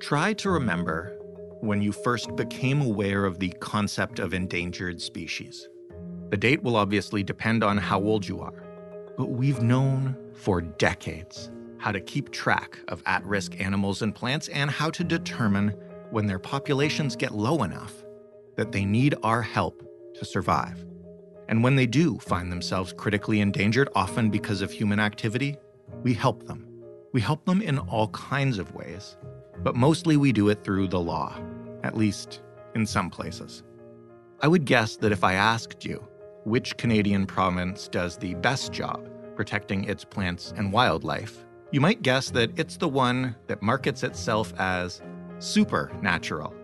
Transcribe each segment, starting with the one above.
Try to remember when you first became aware of the concept of endangered species. The date will obviously depend on how old you are, but we've known for decades how to keep track of at risk animals and plants and how to determine when their populations get low enough that they need our help to survive. And when they do find themselves critically endangered, often because of human activity, we help them. We help them in all kinds of ways, but mostly we do it through the law, at least in some places. I would guess that if I asked you which Canadian province does the best job protecting its plants and wildlife, you might guess that it's the one that markets itself as supernatural,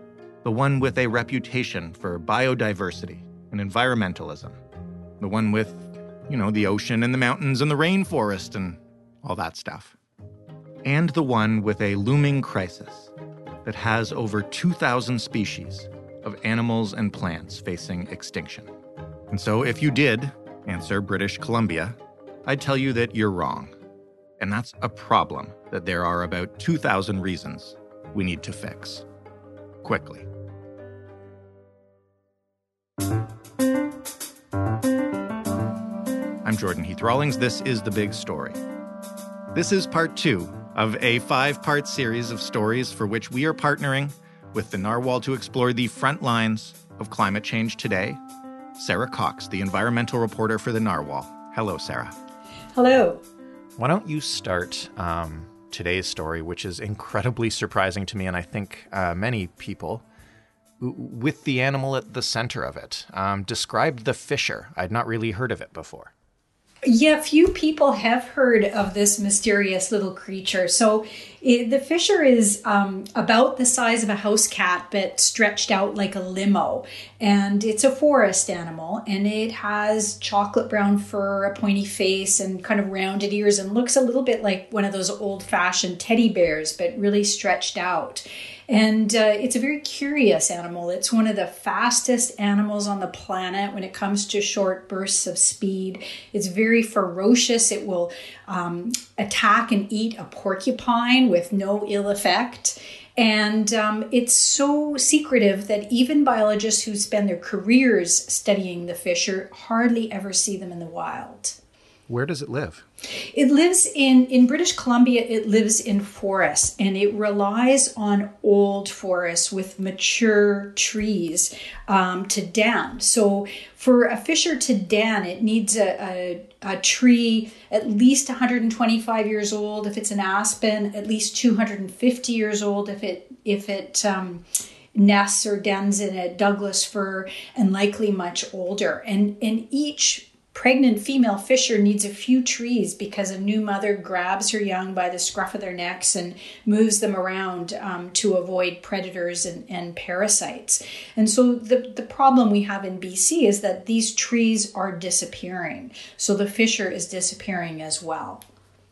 the one with a reputation for biodiversity and environmentalism, the one with, you know, the ocean and the mountains and the rainforest and all that stuff, and the one with a looming crisis that has over 2,000 species of animals and plants facing extinction. And so, if you did answer British Columbia, I'd tell you that you're wrong. And that's a problem that there are about 2,000 reasons we need to fix. Quickly. I'm Jordan Heath Rawlings. This is The Big Story. This is part two of a five part series of stories for which we are partnering with the Narwhal to explore the front lines of climate change today. Sarah Cox, the environmental reporter for the Narwhal. Hello, Sarah. Hello. Why don't you start um, today's story, which is incredibly surprising to me, and I think uh, many people, with the animal at the center of it. Um, describe the fisher. I'd not really heard of it before. Yeah, few people have heard of this mysterious little creature. So it, the fisher is um, about the size of a house cat, but stretched out like a limo. And it's a forest animal, and it has chocolate brown fur, a pointy face, and kind of rounded ears, and looks a little bit like one of those old fashioned teddy bears, but really stretched out. And uh, it's a very curious animal. It's one of the fastest animals on the planet when it comes to short bursts of speed. It's very ferocious. It will um, attack and eat a porcupine with no ill effect. And um, it's so secretive that even biologists who spend their careers studying the fisher hardly ever see them in the wild. Where does it live? It lives in in British Columbia. It lives in forests, and it relies on old forests with mature trees um, to den. So, for a fisher to den, it needs a, a, a tree at least 125 years old. If it's an aspen, at least 250 years old. If it if it um, nests or dens in a Douglas fir, and likely much older. And and each pregnant female fisher needs a few trees because a new mother grabs her young by the scruff of their necks and moves them around um, to avoid predators and, and parasites. And so the, the problem we have in BC is that these trees are disappearing. So the fisher is disappearing as well.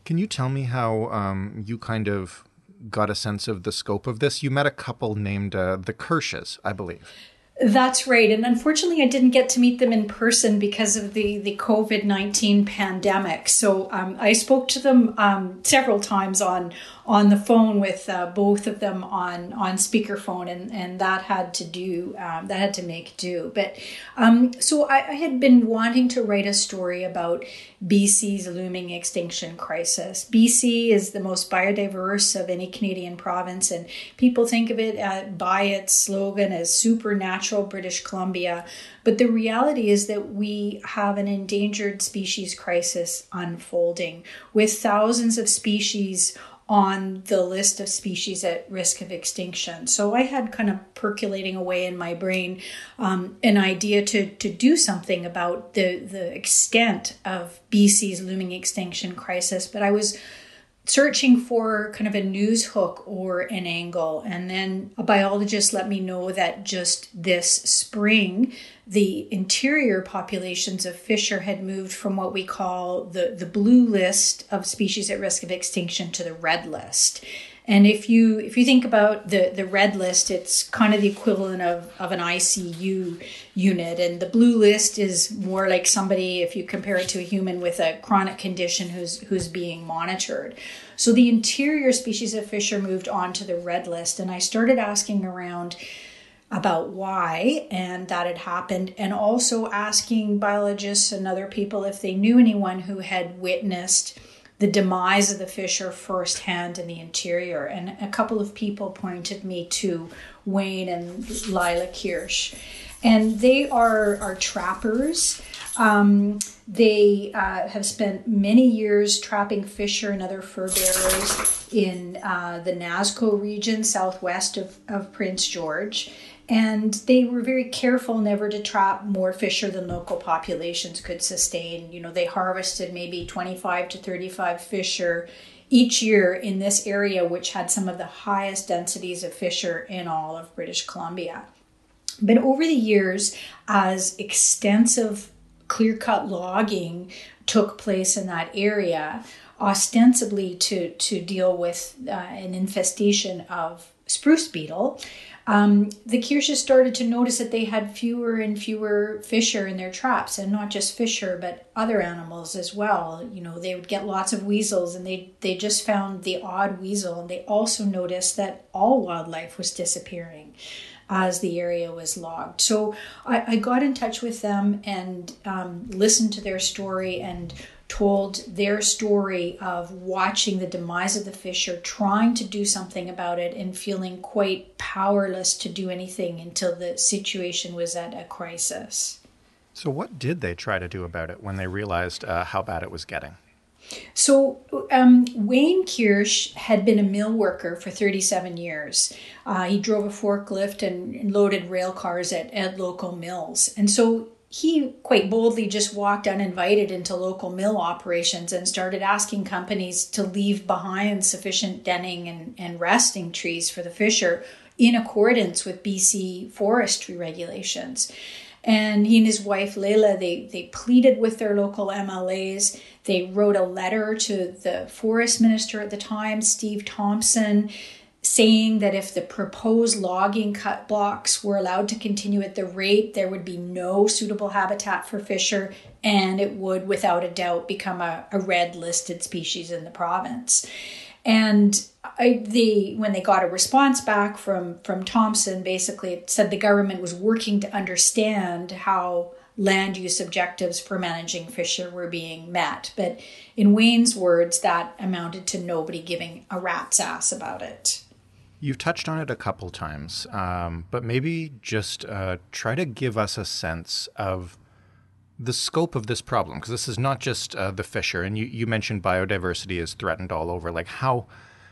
Can you tell me how um, you kind of got a sense of the scope of this? You met a couple named uh, the Kirsches, I believe. That's right. And unfortunately, I didn't get to meet them in person because of the, the COVID 19 pandemic. So um, I spoke to them um, several times on, on the phone with uh, both of them on on speakerphone, and and that had to do um, that had to make do. But um, so I, I, had been wanting to write a story about BC's looming extinction crisis. BC is the most biodiverse of any Canadian province, and people think of it uh, by its slogan as supernatural British Columbia. But the reality is that we have an endangered species crisis unfolding with thousands of species on the list of species at risk of extinction. So I had kind of percolating away in my brain um, an idea to, to do something about the, the extent of BC's looming extinction crisis, but I was searching for kind of a news hook or an angle. And then a biologist let me know that just this spring, the interior populations of fisher had moved from what we call the, the blue list of species at risk of extinction to the red list. And if you if you think about the the red list, it's kind of the equivalent of, of an ICU unit, and the blue list is more like somebody if you compare it to a human with a chronic condition who's who's being monitored. So the interior species of fisher moved on to the red list, and I started asking around about why and that had happened, and also asking biologists and other people if they knew anyone who had witnessed the demise of the fisher firsthand in the interior. And a couple of people pointed me to Wayne and Lila Kirsch. And they are, are trappers. Um, they uh, have spent many years trapping fisher and other fur bearers in uh, the Nazco region, southwest of, of Prince George and they were very careful never to trap more fisher than local populations could sustain. You know, they harvested maybe 25 to 35 fisher each year in this area, which had some of the highest densities of fisher in all of British Columbia. But over the years, as extensive clear cut logging took place in that area, ostensibly to, to deal with uh, an infestation of spruce beetle, um, the Kirsches started to notice that they had fewer and fewer fisher in their traps, and not just fisher, but other animals as well. You know, they would get lots of weasels, and they they just found the odd weasel, and they also noticed that all wildlife was disappearing as the area was logged. So I, I got in touch with them and um, listened to their story and told their story of watching the demise of the fisher, trying to do something about it, and feeling quite powerless to do anything until the situation was at a crisis. So, what did they try to do about it when they realized uh, how bad it was getting? So, um, Wayne Kirsch had been a mill worker for 37 years. Uh, he drove a forklift and, loaded rail cars at, at local mills. And so he quite boldly just walked uninvited into local mill operations and started asking companies to leave behind sufficient denning and, and resting trees for the fisher in accordance with BC forestry regulations. And he and his wife Leila, they, they pleaded with their local MLAs. They wrote a letter to the forest minister at the time, Steve Thomson, saying that if the proposed logging cut blocks were allowed to continue at the rate, there would be no suitable habitat for fisher, and it would, without a doubt, become a, a red listed species in the province. And I, the when they got a response back from from Thomson, basically it said the government was working to understand how land use objectives for managing fisher were being met. But in Wayne's words, that amounted to nobody giving a rat's ass about it. You've touched on it a couple times, um, but maybe just uh, try to give us a sense of the scope of this problem, because this is not just uh, the fisher, and you, you mentioned biodiversity is threatened all over. Like how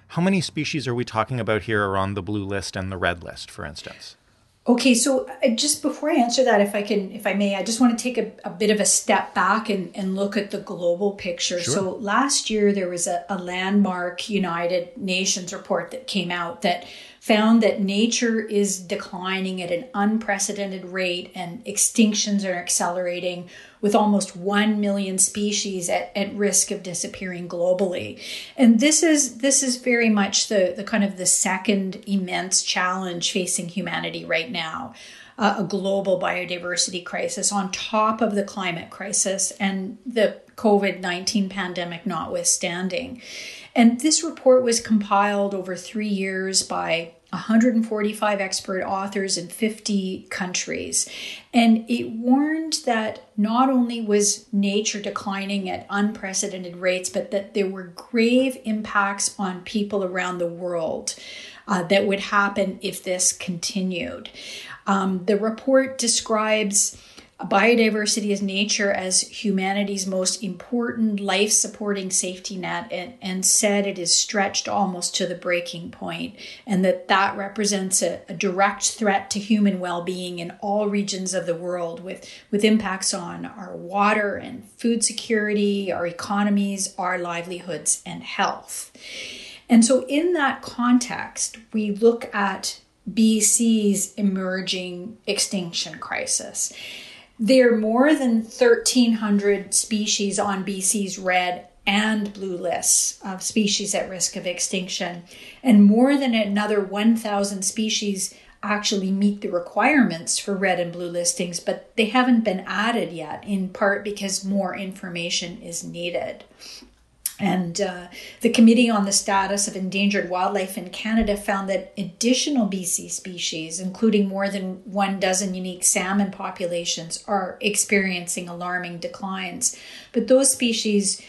how many species are we talking about here are on the blue list and the red list, for instance? Okay, so uh, just before I answer that, if I can, if I may, I just want to take a, a bit of a step back and, and look at the global picture. Sure. So last year there was a, a landmark United Nations report that came out that found that nature is declining at an unprecedented rate and extinctions are accelerating with almost 1 million species at, at risk of disappearing globally. And this is this is very much the, the kind of the second immense challenge facing humanity right now uh, a global biodiversity crisis on top of the climate crisis and the covid-19 pandemic notwithstanding and this report was compiled over three years by 145 expert authors in 50 countries. And it warned that not only was nature declining at unprecedented rates, but that there were grave impacts on people around the world uh, that would happen if this continued. Um, the report describes biodiversity is nature as humanity's most important life supporting safety net and, and said it is stretched almost to the breaking point and that that represents a, a direct threat to human well-being in all regions of the world with, with impacts on our water and food security our economies our livelihoods and health. And so in that context we look at BC's emerging extinction crisis there are more than 1,300 species on BC's red and blue lists of species at risk of extinction. And more than another 1,000 species actually meet the requirements for red and blue listings, but they haven't been added yet, in part because more information is needed. And uh, the Committee on the Status of Endangered Wildlife in Canada found that additional BC species, including more than one dozen unique salmon populations, are experiencing alarming declines. But those species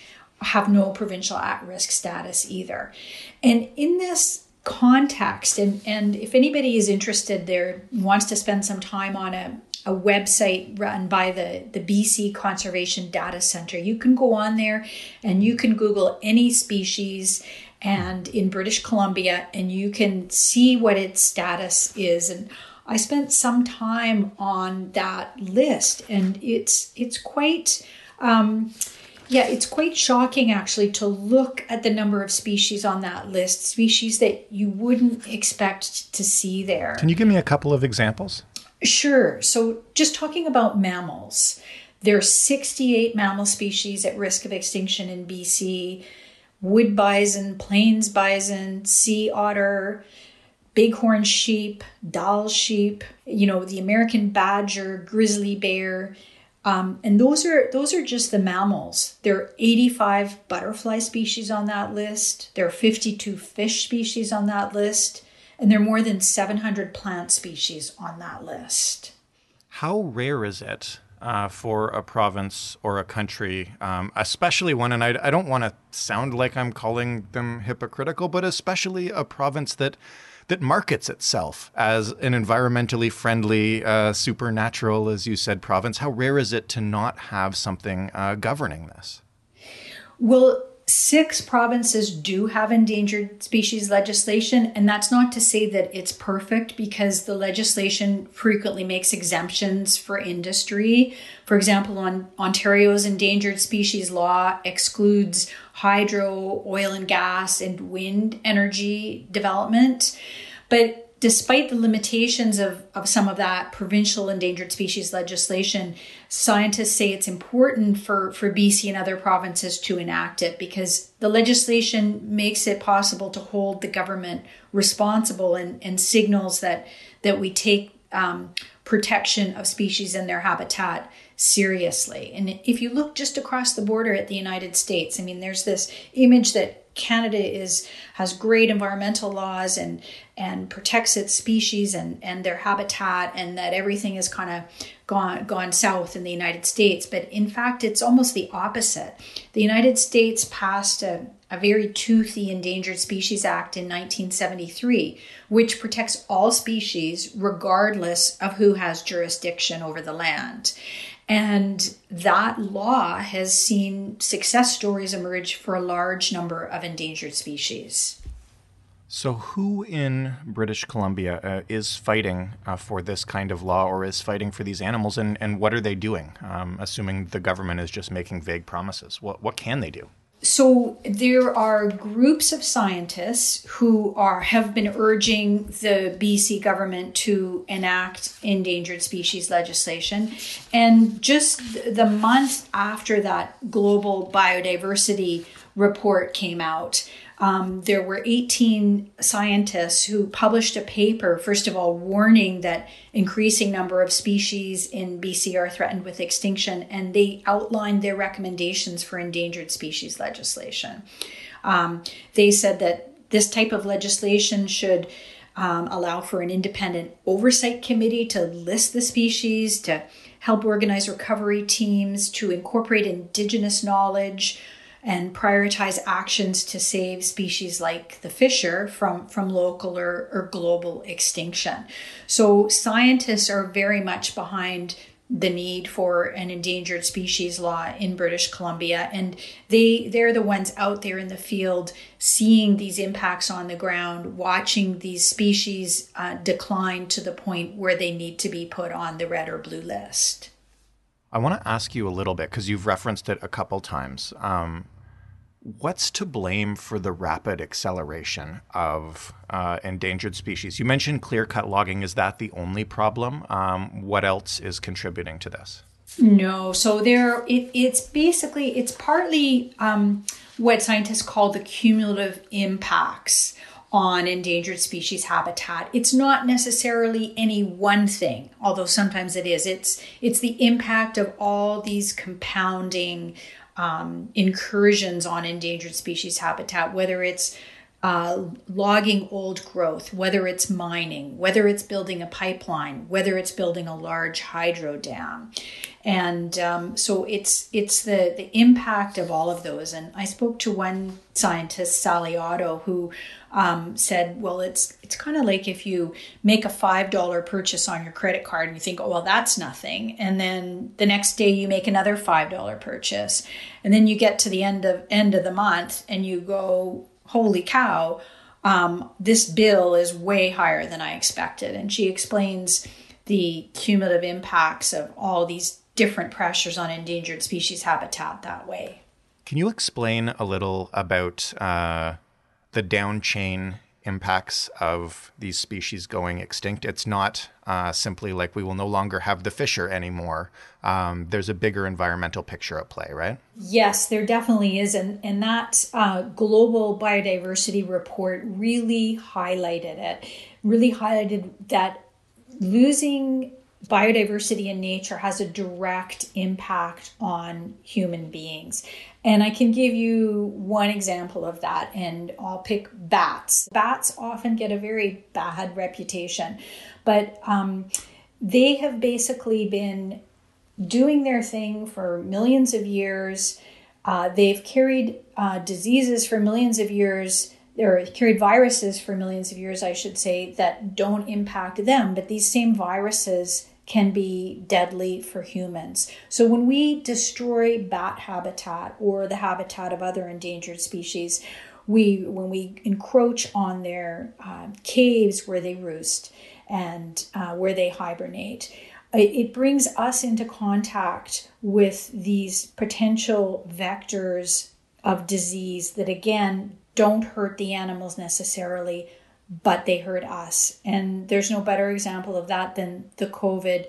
have no provincial at risk status either. And in this context, and, and if anybody is interested there, wants to spend some time on a, a website run by the, the BC Conservation Data Center. You can go on there and you can Google any species and in British Columbia and you can see what its status is. And I spent some time on that list and it's it's quite um, yeah, it's quite shocking actually to look at the number of species on that list, species that you wouldn't expect to see there. Can you give me a couple of examples? Sure. So, just talking about mammals, there are 68 mammal species at risk of extinction in BC wood bison, plains bison, sea otter, bighorn sheep, Dall sheep, you know, the American badger, grizzly bear. Um, and those are those are just the mammals. There are 85 butterfly species on that list. There are 52 fish species on that list and there are more than 700 plant species on that list. How rare is it uh, for a province or a country, um, especially one, and I, I don't want to sound like I'm calling them hypocritical, but especially a province that that markets itself as an environmentally friendly, uh, supernatural, as you said, province. How rare is it to not have something uh, governing this? Well, six provinces do have endangered species legislation, and that's not to say that it's perfect because the legislation frequently makes exemptions for industry. For example, on Ontario's endangered species law excludes hydro, oil and gas, and wind energy development. But despite the limitations of, of some of that provincial endangered species legislation, scientists say it's important for, for BC and other provinces to enact it because the legislation makes it possible to hold the government responsible and, and signals that, that we take um, protection of species and their habitat seriously. And if you look just across the border at the United States, I mean, there's this image that Canada is has great environmental laws and and protects its species and and their habitat and that everything is kind of gone gone south in the United States but in fact it's almost the opposite the United States passed a, a very toothy endangered species act in 1973 which protects all species regardless of who has jurisdiction over the land and that law has seen success stories emerge for a large number of endangered species. So, who in British Columbia uh, is fighting uh, for this kind of law or is fighting for these animals, and, and what are they doing? Um, assuming the government is just making vague promises, what, what can they do? So there are groups of scientists who are have been urging the BC government to enact endangered species legislation. And just the month after that global biodiversity report came out um, there were 18 scientists who published a paper, first of all, warning that increasing number of species in BC are threatened with extinction, and they outlined their recommendations for endangered species legislation. Um, they said that this type of legislation should um, allow for an independent oversight committee to list the species, to help organize recovery teams, to incorporate indigenous knowledge and prioritize actions to save species like the fisher from, from local or, or global extinction. So, scientists are very much behind the need for an endangered species law in British Columbia and they they're the ones out there in the field seeing these impacts on the ground watching these species uh, decline to the point where they need to be put on the red or blue list I want to ask you a little bit because you've referenced it a couple times um, What's to blame for the rapid acceleration of uh, endangered species? You mentioned clear-cut logging. Is that the only problem? Um, what else is contributing to this? No. So there, it, it's basically it's partly um, what scientists call the cumulative impacts on endangered species habitat. It's not necessarily any one thing, although sometimes it is. It's it's the impact of all these compounding um, incursions on endangered species habitat, whether it's uh, logging old growth, whether it's mining, whether it's building a pipeline, whether it's building a large hydro dam, and um, so it's it's the the impact of all of those. And I spoke to one scientist, Sally Otto, who um, said, "Well, it's it's kind of like if you make a five dollar purchase on your credit card and you think, oh well, that's nothing, and then the next day you make another five dollar purchase, and then you get to the end of end of the month and you go." holy cow, um, this bill is way higher than I expected. And she explains the cumulative impacts of all these different pressures on endangered species habitat that way. Can you explain a little about uh, the down chain impacts of these species going extinct. It's not uh, simply like we will no longer have the fisher anymore. Um, there's a bigger environmental picture at play, right? Yes, there definitely is. And, and that uh, global biodiversity report really highlighted it, really highlighted that losing biodiversity in nature has a direct impact on human beings. And I can give you one example of that, and I'll pick bats. Bats often get a very bad reputation, but um, they have basically been doing their thing for millions of years. Uh, they've carried uh, diseases for millions of years or carried viruses for millions of years, I should say, that don't impact them. But these same viruses can be deadly for humans. So when we destroy bat habitat or the habitat of other endangered species, we when we encroach on their uh, caves where they roost and uh, where they hibernate, it, it brings us into contact with these potential vectors of disease that again don't hurt the animals necessarily but they hurt us. And there's no better example of that than the COVID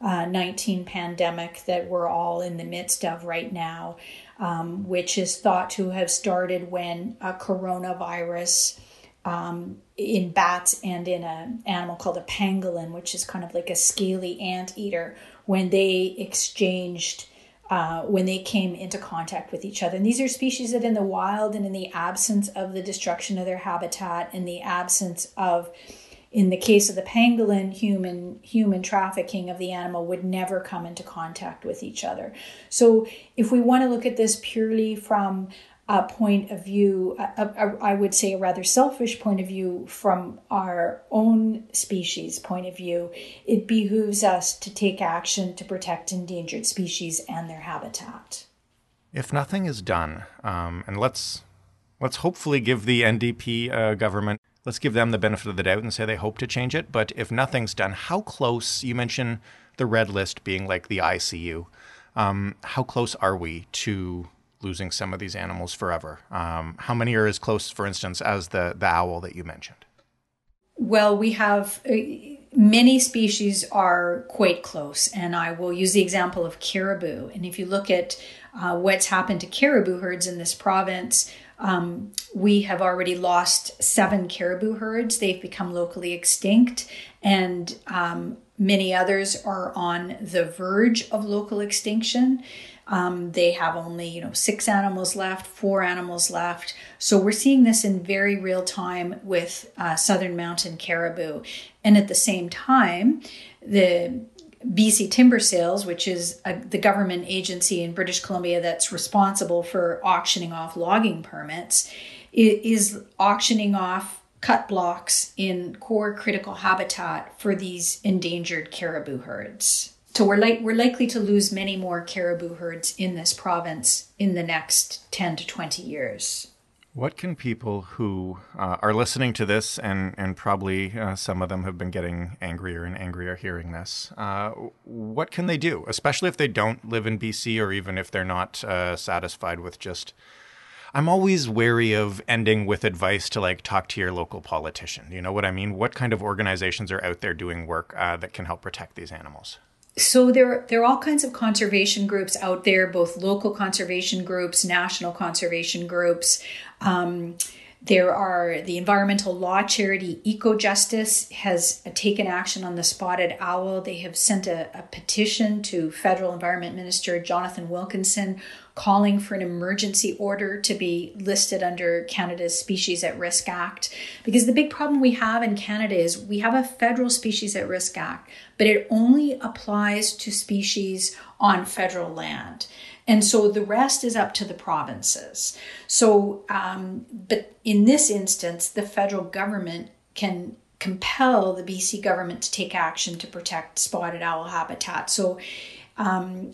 uh, 19 pandemic that we're all in the midst of right now, um, which is thought to have started when a coronavirus. Um, in bats and in an animal called a pangolin, which is kind of like a scaly ant eater, when they exchanged uh, when they came into contact with each other. And these are species that, in the wild and in the absence of the destruction of their habitat, in the absence of, in the case of the pangolin, human human trafficking of the animal would never come into contact with each other. So, if we want to look at this purely from a point of view, I would say a rather selfish point of view from our own species point of view, it behooves us to take action to protect endangered species and their habitat. If nothing is done, um, and let's let's hopefully give the NDP uh, government let's give them the benefit of the doubt and say they hope to change it. But if nothing's done, how close? You mentioned the red list being like the ICU. Um, how close are we to losing some of these animals forever. Um, how many are as close, for instance, as the, the owl that you mentioned? Well, we have uh, many species are quite close, and I will use the example of caribou. And if you look at uh, what's happened to caribou herds in this province, um, we have already lost seven caribou herds. They've become locally extinct, and um, many others are on the verge of local extinction. Um, they have only, you know, six animals left, four animals left. So we're seeing this in very real time with uh, southern mountain caribou. And at the same time, the BC Timber Sales, which is a, the government agency in British Columbia that's responsible for auctioning off logging permits, is auctioning off cut blocks in core critical habitat for these endangered caribou herds. So we're like we're likely to lose many more caribou herds in this province in the next 10 to 20 years. What can people who uh, are listening to this, and, and probably uh, some of them have been getting angrier and angrier hearing this, uh, what can they do, especially if they don't live in BC or even if they're not uh, satisfied with just. I'm always wary of ending with advice to like talk to your local politician. You know what I mean? What kind of organizations are out there doing work uh, that can help protect these animals? So there, there are all kinds of conservation groups out there, both local conservation groups, national conservation groups. Um, there are the environmental law charity EcoJustice has taken action on the spotted owl. They have sent a, a, petition to Federal Environment Minister Jonathan Wilkinson calling for an emergency order to be listed under Canada's Species at Risk Act. Because the big problem we have in Canada is we have a federal Species at Risk Act, but it only applies to species on federal land. And so the rest is up to the provinces. So, um, but in this instance, the federal government can compel the BC government to take action to protect spotted owl habitat. So, um,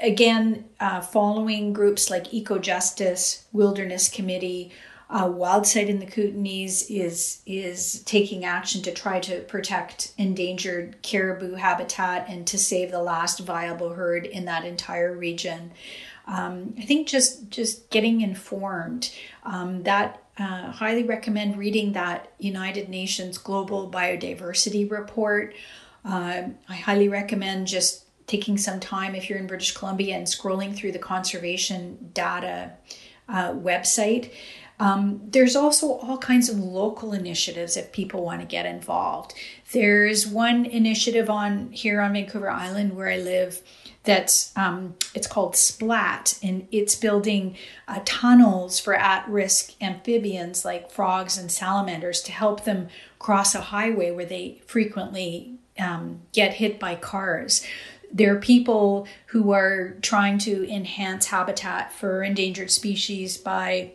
again, uh, following groups like EcoJustice, Wilderness Committee, uh, Wildsight in the Kootenays is is taking action to try to protect endangered caribou habitat and to save the last viable herd in that entire region. Um, I think just just getting informed um, that uh, highly recommend reading that United Nations Global Biodiversity Report. Uh, I highly recommend just taking some time if you're in British Columbia and scrolling through the conservation data uh, website. Um, there's also all kinds of local initiatives if people want to get involved. There's one initiative on here on Vancouver Island where I live that's um, it's called Splat, and it's building uh, tunnels for at-risk amphibians like frogs and salamanders to help them cross a highway where they frequently um, get hit by cars. There are people who are trying to enhance habitat for endangered species by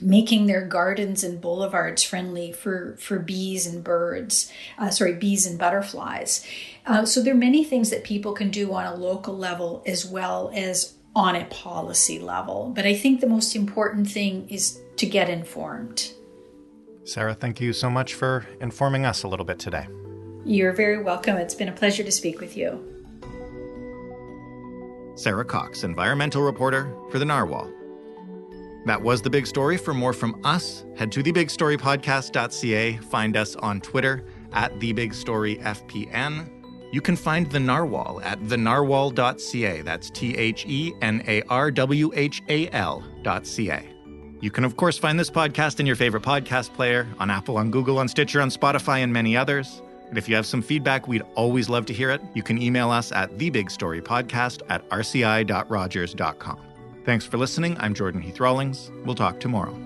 making their gardens and boulevards friendly for for bees and birds uh, sorry bees and butterflies. Uh, so there are many things that people can do on a local level as well as on a policy level. But i think the most important thing is to get informed. Sarah thank you so much for informing us a little bit today. You're very welcome. It's been a pleasure to speak with you. Sarah cox environmental reporter for the narwhal that was the big story. For more from us, head to thebigstorypodcast.ca. Find us on Twitter at thebigstoryfpn. You can find the Narwhal at thenarwhal.ca. That's T H E N A R W H A L.ca. You can, of course, find this podcast in your favorite podcast player on Apple, on Google, on Stitcher, on Spotify, and many others. And if you have some feedback, we'd always love to hear it. You can email us at thebigstorypodcast at rci.rogers.com. Thanks for listening. I'm Jordan Heath Rawlings. We'll talk tomorrow.